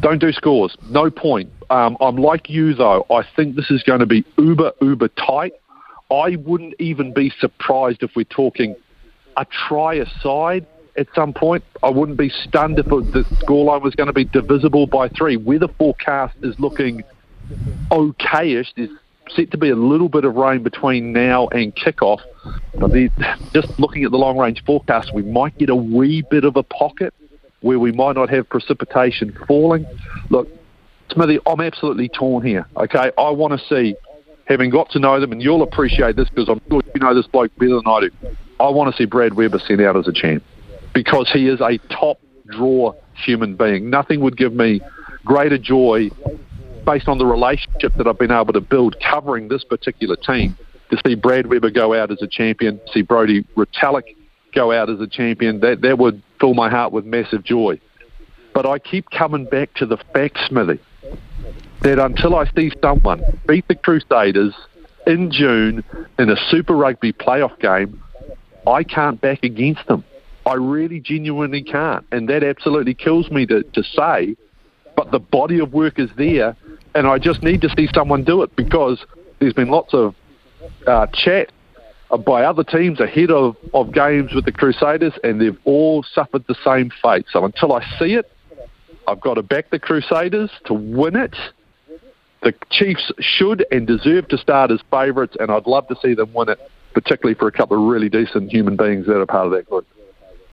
Don't do scores. No point. Um, I'm like you, though. I think this is going to be uber, uber tight. I wouldn't even be surprised if we're talking a try aside at some point. I wouldn't be stunned if the scoreline was going to be divisible by three. Weather forecast is looking okayish. There's set to be a little bit of rain between now and kickoff. But just looking at the long range forecast, we might get a wee bit of a pocket where we might not have precipitation falling. Look, Smithy, I'm absolutely torn here. Okay, I want to see, having got to know them, and you'll appreciate this because I'm sure you know this bloke better than I do. I want to see Brad Weber sent out as a champ because he is a top draw human being. Nothing would give me greater joy based on the relationship that I've been able to build covering this particular team to see Brad Weber go out as a champion, see Brodie Retallick go out as a champion. That that would fill my heart with massive joy. But I keep coming back to the fact, Smithy, that until I see someone beat the Crusaders in June in a Super Rugby playoff game, I can't back against them. I really genuinely can't. And that absolutely kills me to, to say, but the body of work is there, and I just need to see someone do it because there's been lots of uh, chat by other teams ahead of, of games with the Crusaders, and they've all suffered the same fate. So until I see it, I've got to back the Crusaders to win it. The Chiefs should and deserve to start as favourites, and I'd love to see them win it, particularly for a couple of really decent human beings that are part of that group.